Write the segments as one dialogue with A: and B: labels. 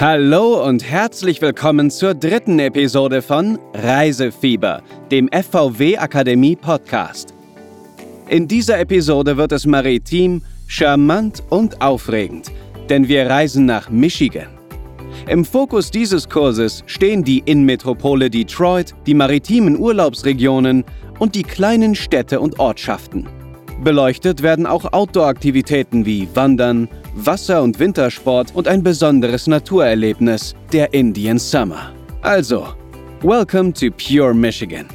A: Hallo und herzlich willkommen zur dritten Episode von Reisefieber, dem FVW Akademie Podcast. In dieser Episode wird es maritim, charmant und aufregend, denn wir reisen nach Michigan. Im Fokus dieses Kurses stehen die Innenmetropole Detroit, die maritimen Urlaubsregionen und die kleinen Städte und Ortschaften. Beleuchtet werden auch Outdoor-Aktivitäten wie Wandern, Wasser- und Wintersport und ein besonderes Naturerlebnis, der Indian Summer. Also, welcome to Pure Michigan.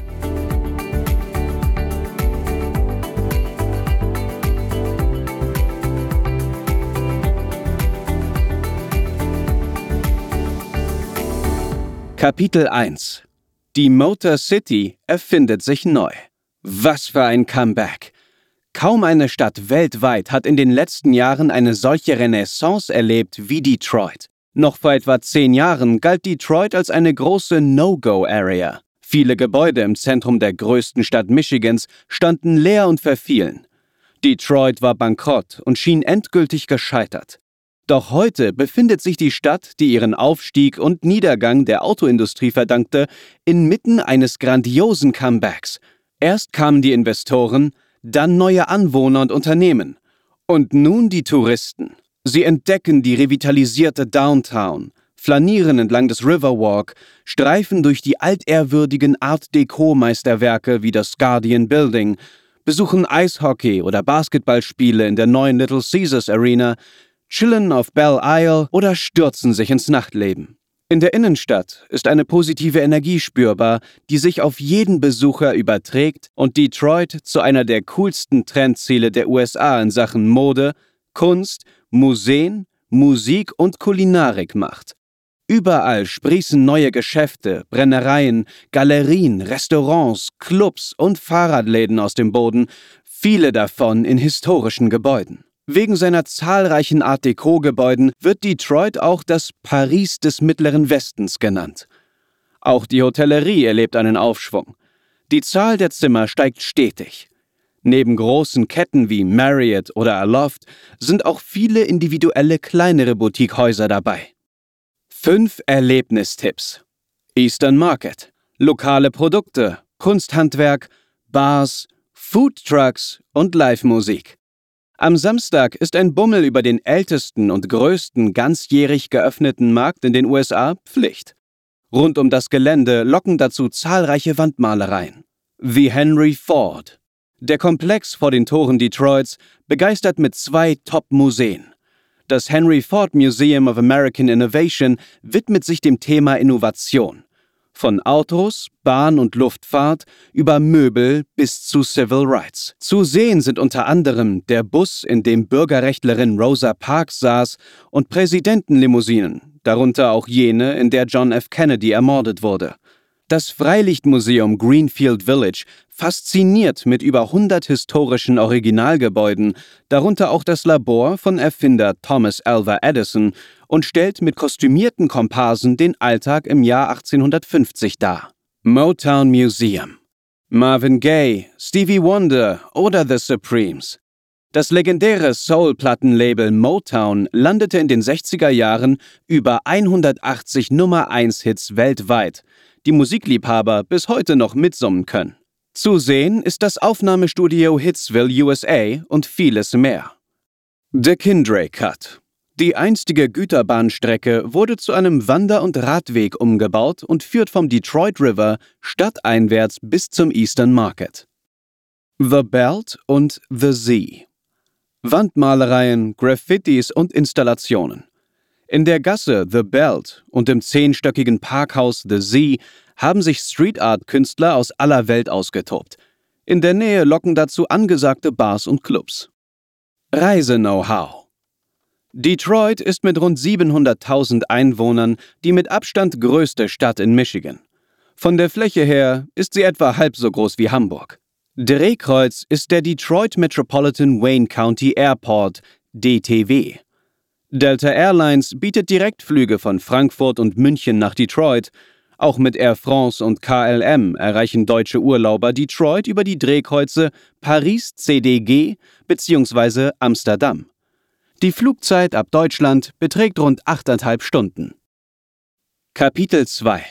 A: Kapitel 1 Die Motor City erfindet sich neu. Was für ein Comeback! Kaum eine Stadt weltweit hat in den letzten Jahren eine solche Renaissance erlebt wie Detroit. Noch vor etwa zehn Jahren galt Detroit als eine große No-Go-Area. Viele Gebäude im Zentrum der größten Stadt Michigans standen leer und verfielen. Detroit war bankrott und schien endgültig gescheitert. Doch heute befindet sich die Stadt, die ihren Aufstieg und Niedergang der Autoindustrie verdankte, inmitten eines grandiosen Comebacks. Erst kamen die Investoren, dann neue Anwohner und Unternehmen. Und nun die Touristen. Sie entdecken die revitalisierte Downtown, flanieren entlang des Riverwalk, streifen durch die altehrwürdigen Art-Deco-Meisterwerke wie das Guardian Building, besuchen Eishockey- oder Basketballspiele in der neuen Little Caesars Arena, chillen auf Belle Isle oder stürzen sich ins Nachtleben. In der Innenstadt ist eine positive Energie spürbar, die sich auf jeden Besucher überträgt und Detroit zu einer der coolsten Trendziele der USA in Sachen Mode, Kunst, Museen, Musik und Kulinarik macht. Überall sprießen neue Geschäfte, Brennereien, Galerien, Restaurants, Clubs und Fahrradläden aus dem Boden, viele davon in historischen Gebäuden. Wegen seiner zahlreichen Art Deco-Gebäuden wird Detroit auch das Paris des Mittleren Westens genannt. Auch die Hotellerie erlebt einen Aufschwung. Die Zahl der Zimmer steigt stetig. Neben großen Ketten wie Marriott oder Aloft sind auch viele individuelle kleinere Boutiquehäuser dabei. Fünf Erlebnistipps. Eastern Market. Lokale Produkte, Kunsthandwerk, Bars, Food Trucks und Live-Musik. Am Samstag ist ein Bummel über den ältesten und größten ganzjährig geöffneten Markt in den USA Pflicht. Rund um das Gelände locken dazu zahlreiche Wandmalereien. Wie Henry Ford. Der Komplex vor den Toren Detroits begeistert mit zwei Top-Museen. Das Henry Ford Museum of American Innovation widmet sich dem Thema Innovation. Von Autos, Bahn und Luftfahrt über Möbel bis zu Civil Rights. Zu sehen sind unter anderem der Bus, in dem Bürgerrechtlerin Rosa Parks saß, und Präsidentenlimousinen, darunter auch jene, in der John F. Kennedy ermordet wurde. Das Freilichtmuseum Greenfield Village fasziniert mit über 100 historischen Originalgebäuden, darunter auch das Labor von Erfinder Thomas Alva Edison und stellt mit kostümierten Komparsen den Alltag im Jahr 1850 dar. Motown Museum. Marvin Gaye, Stevie Wonder oder The Supremes. Das legendäre Soul-Plattenlabel Motown landete in den 60er Jahren über 180 Nummer 1 Hits weltweit, die Musikliebhaber bis heute noch mitsummen können. Zu sehen ist das Aufnahmestudio Hitsville, USA und vieles mehr. The Kindray Cut. Die einstige Güterbahnstrecke wurde zu einem Wander- und Radweg umgebaut und führt vom Detroit River stadteinwärts bis zum Eastern Market. The Belt und The Sea. Wandmalereien, Graffitis und Installationen. In der Gasse The Belt und im zehnstöckigen Parkhaus The Sea haben sich Street Art Künstler aus aller Welt ausgetobt. In der Nähe locken dazu angesagte Bars und Clubs. Reise-Know-how. Detroit ist mit rund 700.000 Einwohnern die mit Abstand größte Stadt in Michigan. Von der Fläche her ist sie etwa halb so groß wie Hamburg. Drehkreuz ist der Detroit Metropolitan Wayne County Airport, DTW. Delta Airlines bietet Direktflüge von Frankfurt und München nach Detroit. Auch mit Air France und KLM erreichen deutsche Urlauber Detroit über die Drehkreuze Paris CDG bzw. Amsterdam. Die Flugzeit ab Deutschland beträgt rund 8,5 Stunden. Kapitel 2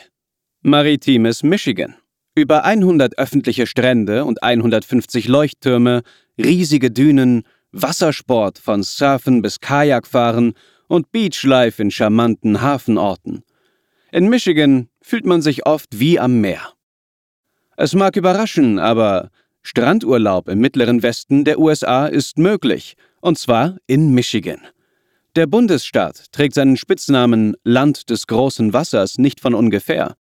A: Maritimes Michigan über 100 öffentliche Strände und 150 Leuchttürme, riesige Dünen, Wassersport von Surfen bis Kajakfahren und Beachlife in charmanten Hafenorten. In Michigan fühlt man sich oft wie am Meer. Es mag überraschen, aber Strandurlaub im mittleren Westen der USA ist möglich, und zwar in Michigan. Der Bundesstaat trägt seinen Spitznamen Land des großen Wassers nicht von ungefähr.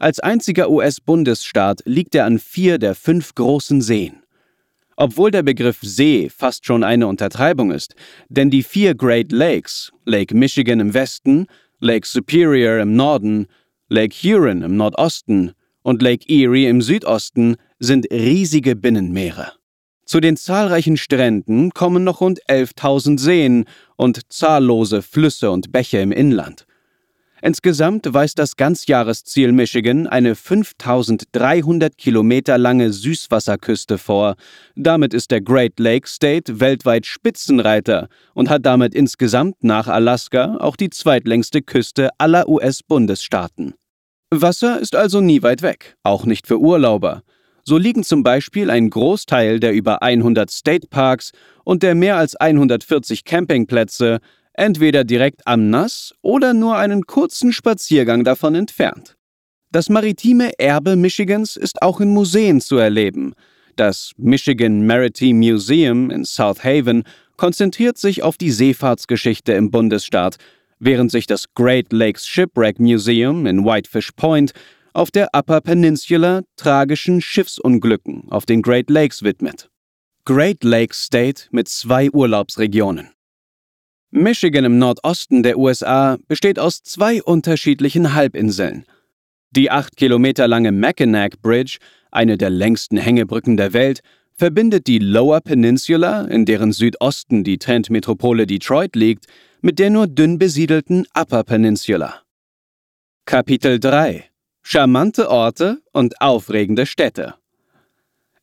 A: Als einziger US-Bundesstaat liegt er an vier der fünf großen Seen. Obwohl der Begriff See fast schon eine Untertreibung ist, denn die vier Great Lakes, Lake Michigan im Westen, Lake Superior im Norden, Lake Huron im Nordosten und Lake Erie im Südosten, sind riesige Binnenmeere. Zu den zahlreichen Stränden kommen noch rund 11.000 Seen und zahllose Flüsse und Bäche im Inland. Insgesamt weist das Ganzjahresziel Michigan eine 5300 Kilometer lange Süßwasserküste vor. Damit ist der Great Lake State weltweit Spitzenreiter und hat damit insgesamt nach Alaska auch die zweitlängste Küste aller US-Bundesstaaten. Wasser ist also nie weit weg, auch nicht für Urlauber. So liegen zum Beispiel ein Großteil der über 100 State Parks und der mehr als 140 Campingplätze entweder direkt am Nass oder nur einen kurzen Spaziergang davon entfernt. Das maritime Erbe Michigans ist auch in Museen zu erleben. Das Michigan Maritime Museum in South Haven konzentriert sich auf die Seefahrtsgeschichte im Bundesstaat, während sich das Great Lakes Shipwreck Museum in Whitefish Point auf der Upper Peninsula tragischen Schiffsunglücken auf den Great Lakes widmet. Great Lakes State mit zwei Urlaubsregionen. Michigan im Nordosten der USA besteht aus zwei unterschiedlichen Halbinseln. Die acht Kilometer lange Mackinac Bridge, eine der längsten Hängebrücken der Welt, verbindet die Lower Peninsula, in deren Südosten die Trendmetropole Detroit liegt, mit der nur dünn besiedelten Upper Peninsula. Kapitel 3 Charmante Orte und aufregende Städte.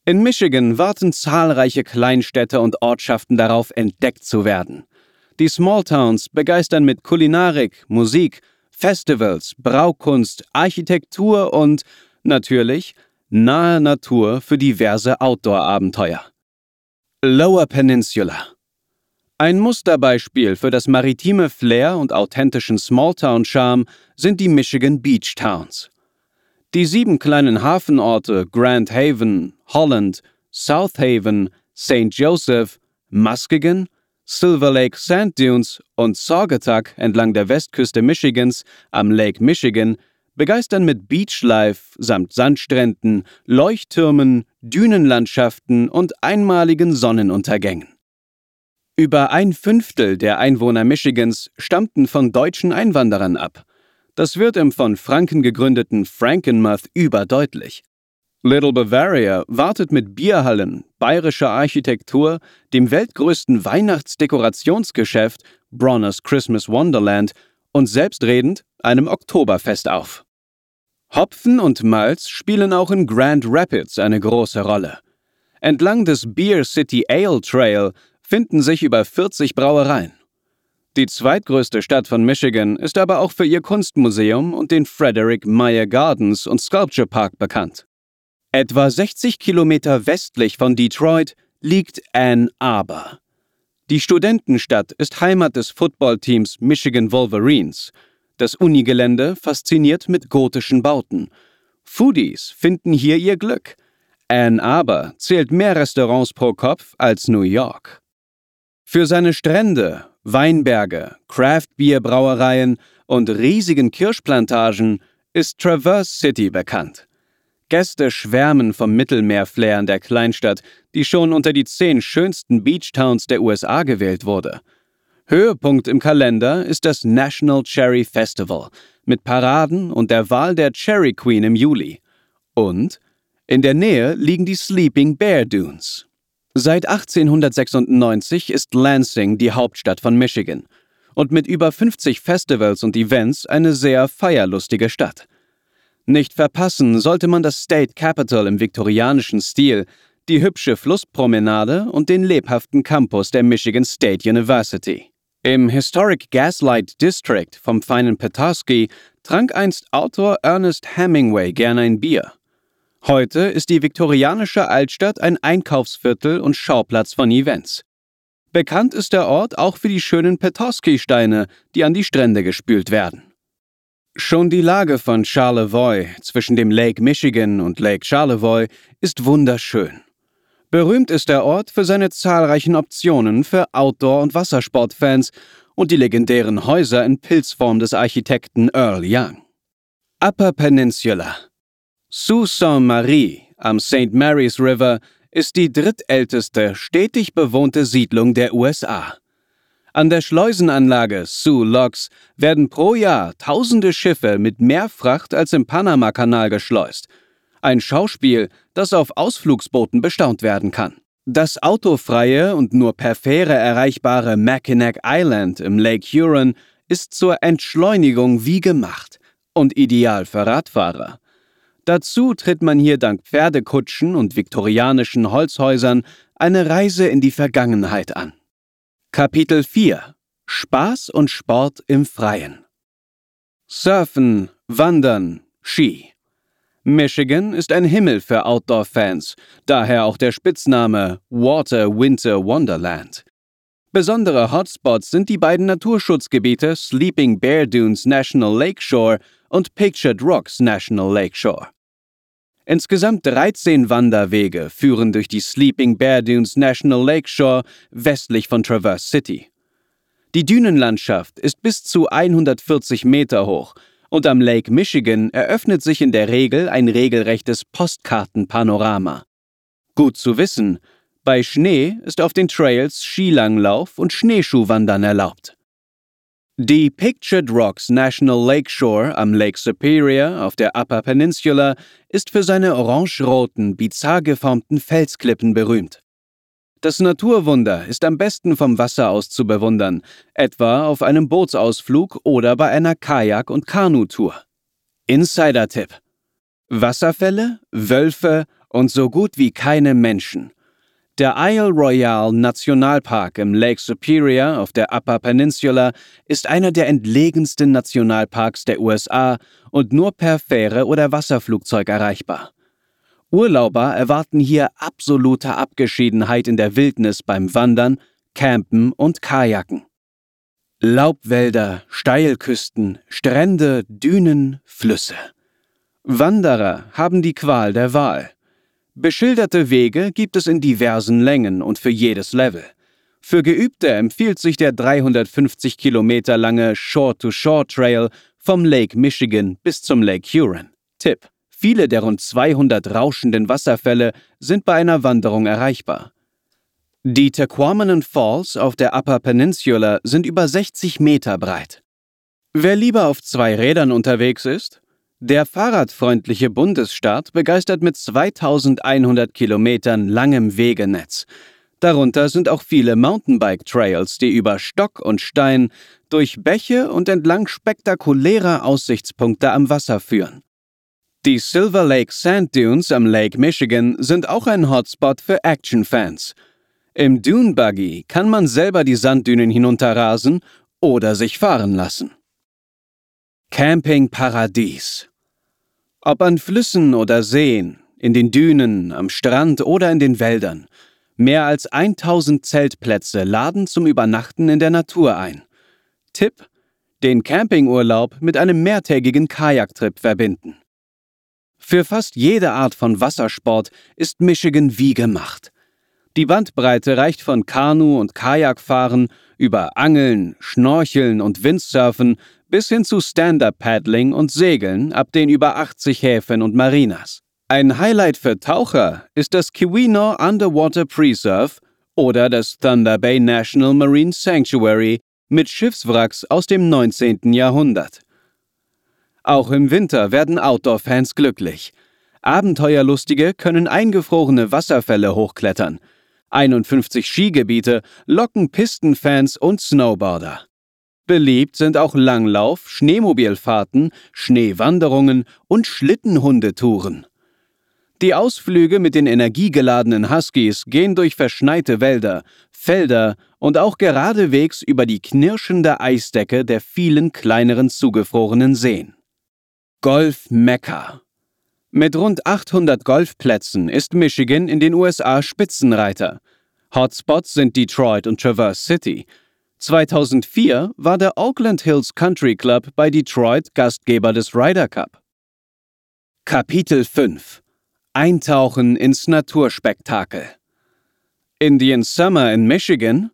A: In Michigan warten zahlreiche Kleinstädte und Ortschaften darauf, entdeckt zu werden. Die Smalltowns begeistern mit Kulinarik, Musik, Festivals, Braukunst, Architektur und natürlich nahe Natur für diverse Outdoor-Abenteuer. Lower Peninsula ein Musterbeispiel für das maritime Flair und authentischen Smalltown-Charme sind die Michigan Beach Towns. Die sieben kleinen Hafenorte Grand Haven, Holland, South Haven, St. Joseph, Muskegon Silver Lake Sand Dunes und Saugatuck entlang der Westküste Michigans am Lake Michigan begeistern mit Beachlife samt Sandstränden, Leuchttürmen, Dünenlandschaften und einmaligen Sonnenuntergängen. Über ein Fünftel der Einwohner Michigans stammten von deutschen Einwanderern ab. Das wird im von Franken gegründeten Frankenmuth überdeutlich. Little Bavaria wartet mit Bierhallen, bayerischer Architektur, dem weltgrößten Weihnachtsdekorationsgeschäft Bronner's Christmas Wonderland und selbstredend einem Oktoberfest auf. Hopfen und Malz spielen auch in Grand Rapids eine große Rolle. Entlang des Beer City Ale Trail finden sich über 40 Brauereien. Die zweitgrößte Stadt von Michigan ist aber auch für ihr Kunstmuseum und den Frederick Meyer Gardens und Sculpture Park bekannt. Etwa 60 Kilometer westlich von Detroit liegt Ann Arbor. Die Studentenstadt ist Heimat des Footballteams Michigan Wolverines. Das Unigelände fasziniert mit gotischen Bauten. Foodies finden hier ihr Glück. Ann Arbor zählt mehr Restaurants pro Kopf als New York. Für seine Strände, Weinberge, Craft-Bier-Brauereien und riesigen Kirschplantagen ist Traverse City bekannt. Gäste schwärmen vom Mittelmeerflair in der Kleinstadt, die schon unter die zehn schönsten Beachtowns der USA gewählt wurde. Höhepunkt im Kalender ist das National Cherry Festival mit Paraden und der Wahl der Cherry Queen im Juli. Und in der Nähe liegen die Sleeping Bear Dunes. Seit 1896 ist Lansing die Hauptstadt von Michigan und mit über 50 Festivals und Events eine sehr feierlustige Stadt. Nicht verpassen sollte man das State Capitol im viktorianischen Stil, die hübsche Flusspromenade und den lebhaften Campus der Michigan State University. Im Historic Gaslight District vom feinen Petoskey trank einst Autor Ernest Hemingway gern ein Bier. Heute ist die viktorianische Altstadt ein Einkaufsviertel und Schauplatz von Events. Bekannt ist der Ort auch für die schönen Petoskey-Steine, die an die Strände gespült werden. Schon die Lage von Charlevoix zwischen dem Lake Michigan und Lake Charlevoix ist wunderschön. Berühmt ist der Ort für seine zahlreichen Optionen für Outdoor- und Wassersportfans und die legendären Häuser in Pilzform des Architekten Earl Young. Upper Peninsula Sault Sainte-Marie am St. Mary's River ist die drittälteste stetig bewohnte Siedlung der USA. An der Schleusenanlage Soo Locks werden pro Jahr tausende Schiffe mit mehr Fracht als im Panamakanal geschleust. Ein Schauspiel, das auf Ausflugsbooten bestaunt werden kann. Das autofreie und nur per Fähre erreichbare Mackinac Island im Lake Huron ist zur Entschleunigung wie gemacht und ideal für Radfahrer. Dazu tritt man hier dank Pferdekutschen und viktorianischen Holzhäusern eine Reise in die Vergangenheit an. Kapitel 4 Spaß und Sport im Freien Surfen, Wandern, Ski. Michigan ist ein Himmel für Outdoor-Fans, daher auch der Spitzname Water Winter Wonderland. Besondere Hotspots sind die beiden Naturschutzgebiete Sleeping Bear Dunes National Lakeshore und Pictured Rocks National Lakeshore. Insgesamt 13 Wanderwege führen durch die Sleeping Bear Dunes National Lakeshore westlich von Traverse City. Die Dünenlandschaft ist bis zu 140 Meter hoch und am Lake Michigan eröffnet sich in der Regel ein regelrechtes Postkartenpanorama. Gut zu wissen, bei Schnee ist auf den Trails Skilanglauf und Schneeschuhwandern erlaubt. Die Pictured Rocks National Lakeshore am Lake Superior auf der Upper Peninsula ist für seine orange-roten, bizarr geformten Felsklippen berühmt. Das Naturwunder ist am besten vom Wasser aus zu bewundern, etwa auf einem Bootsausflug oder bei einer Kajak- und Kanutour. Insider-Tipp: Wasserfälle, Wölfe und so gut wie keine Menschen. Der Isle Royale Nationalpark im Lake Superior auf der Upper Peninsula ist einer der entlegensten Nationalparks der USA und nur per Fähre oder Wasserflugzeug erreichbar. Urlauber erwarten hier absolute Abgeschiedenheit in der Wildnis beim Wandern, Campen und Kajaken. Laubwälder, Steilküsten, Strände, Dünen, Flüsse. Wanderer haben die Qual der Wahl. Beschilderte Wege gibt es in diversen Längen und für jedes Level. Für Geübte empfiehlt sich der 350 Kilometer lange Shore-to-Shore-Trail vom Lake Michigan bis zum Lake Huron. Tipp: Viele der rund 200 rauschenden Wasserfälle sind bei einer Wanderung erreichbar. Die Tequamanen Falls auf der Upper Peninsula sind über 60 Meter breit. Wer lieber auf zwei Rädern unterwegs ist, der fahrradfreundliche Bundesstaat begeistert mit 2100 Kilometern langem Wegenetz. Darunter sind auch viele Mountainbike-Trails, die über Stock und Stein, durch Bäche und entlang spektakulärer Aussichtspunkte am Wasser führen. Die Silver Lake Sand Dunes am Lake Michigan sind auch ein Hotspot für Action-Fans. Im Dune Buggy kann man selber die Sanddünen hinunterrasen oder sich fahren lassen. Campingparadies. Ob an Flüssen oder Seen, in den Dünen, am Strand oder in den Wäldern, mehr als 1000 Zeltplätze laden zum Übernachten in der Natur ein. Tipp: Den Campingurlaub mit einem mehrtägigen Kajaktrip verbinden. Für fast jede Art von Wassersport ist Michigan wie gemacht. Die Bandbreite reicht von Kanu- und Kajakfahren über Angeln, Schnorcheln und Windsurfen bis hin zu Stand-Up-Paddling und Segeln ab den über 80 Häfen und Marinas. Ein Highlight für Taucher ist das Keweenaw Underwater Preserve oder das Thunder Bay National Marine Sanctuary mit Schiffswracks aus dem 19. Jahrhundert. Auch im Winter werden Outdoor-Fans glücklich. Abenteuerlustige können eingefrorene Wasserfälle hochklettern. 51 Skigebiete locken Pistenfans und Snowboarder. Beliebt sind auch Langlauf, Schneemobilfahrten, Schneewanderungen und Schlittenhundetouren. Die Ausflüge mit den energiegeladenen Huskies gehen durch verschneite Wälder, Felder und auch geradewegs über die knirschende Eisdecke der vielen kleineren zugefrorenen Seen. Golf Mekka. Mit rund 800 Golfplätzen ist Michigan in den USA Spitzenreiter. Hotspots sind Detroit und Traverse City. 2004 war der Oakland Hills Country Club bei Detroit Gastgeber des Ryder Cup. Kapitel 5 Eintauchen ins Naturspektakel Indian Summer in Michigan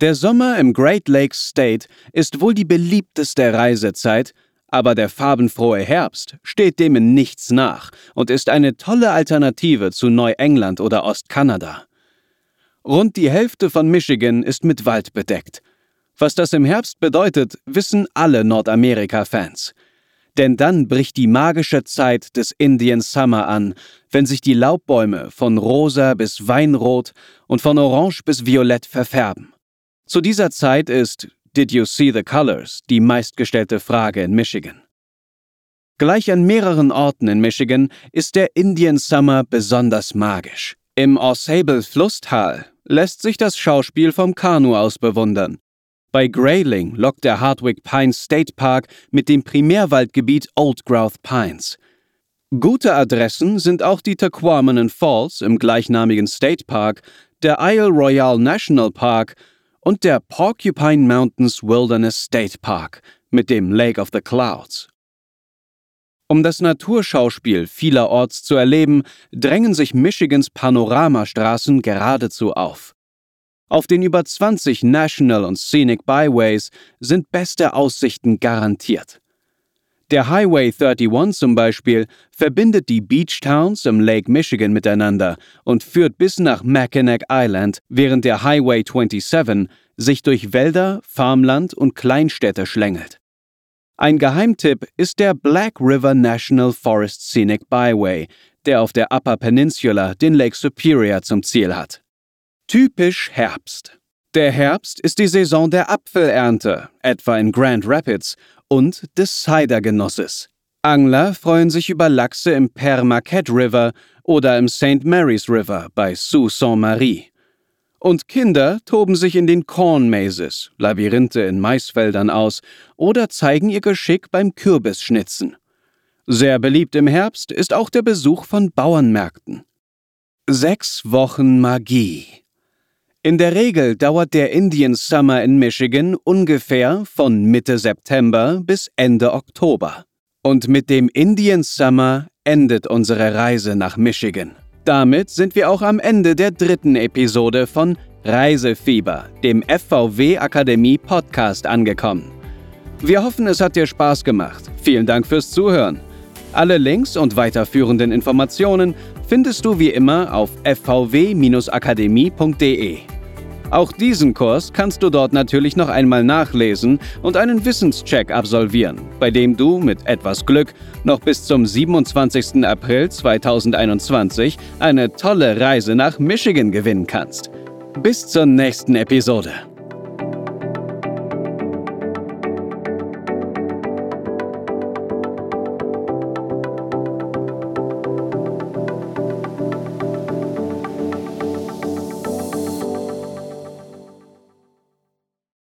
A: Der Sommer im Great Lakes State ist wohl die beliebteste Reisezeit, aber der farbenfrohe Herbst steht dem in nichts nach und ist eine tolle Alternative zu Neuengland oder Ostkanada. Rund die Hälfte von Michigan ist mit Wald bedeckt. Was das im Herbst bedeutet, wissen alle Nordamerika-Fans. Denn dann bricht die magische Zeit des Indian Summer an, wenn sich die Laubbäume von rosa bis weinrot und von orange bis violett verfärben. Zu dieser Zeit ist Did you see the colors die meistgestellte Frage in Michigan. Gleich an mehreren Orten in Michigan ist der Indian Summer besonders magisch. Im Ausable Flusstal lässt sich das Schauspiel vom Kanu aus bewundern. Bei Grayling lockt der Hardwick Pines State Park mit dem Primärwaldgebiet Old Growth Pines. Gute Adressen sind auch die Tequamanen Falls im gleichnamigen State Park, der Isle Royale National Park und der Porcupine Mountains Wilderness State Park mit dem Lake of the Clouds. Um das Naturschauspiel vielerorts zu erleben, drängen sich Michigans Panoramastraßen geradezu auf. Auf den über 20 National und Scenic Byways sind beste Aussichten garantiert. Der Highway 31 zum Beispiel verbindet die Beach Towns im Lake Michigan miteinander und führt bis nach Mackinac Island, während der Highway 27 sich durch Wälder, Farmland und Kleinstädte schlängelt. Ein Geheimtipp ist der Black River National Forest Scenic Byway, der auf der Upper Peninsula den Lake Superior zum Ziel hat. Typisch Herbst. Der Herbst ist die Saison der Apfelernte, etwa in Grand Rapids, und des Cidergenusses. Angler freuen sich über Lachse im Père Marquette River oder im St. Mary's River bei Sault Ste. Marie. Und Kinder toben sich in den Corn Mazes, Labyrinthe in Maisfeldern aus, oder zeigen ihr Geschick beim Kürbisschnitzen. Sehr beliebt im Herbst ist auch der Besuch von Bauernmärkten. Sechs Wochen Magie. In der Regel dauert der Indian Summer in Michigan ungefähr von Mitte September bis Ende Oktober. Und mit dem Indian Summer endet unsere Reise nach Michigan. Damit sind wir auch am Ende der dritten Episode von Reisefieber, dem FVW Akademie Podcast angekommen. Wir hoffen, es hat dir Spaß gemacht. Vielen Dank fürs Zuhören. Alle Links und weiterführenden Informationen findest du wie immer auf fvw-akademie.de. Auch diesen Kurs kannst du dort natürlich noch einmal nachlesen und einen Wissenscheck absolvieren, bei dem du mit etwas Glück noch bis zum 27. April 2021 eine tolle Reise nach Michigan gewinnen kannst. Bis zur nächsten Episode.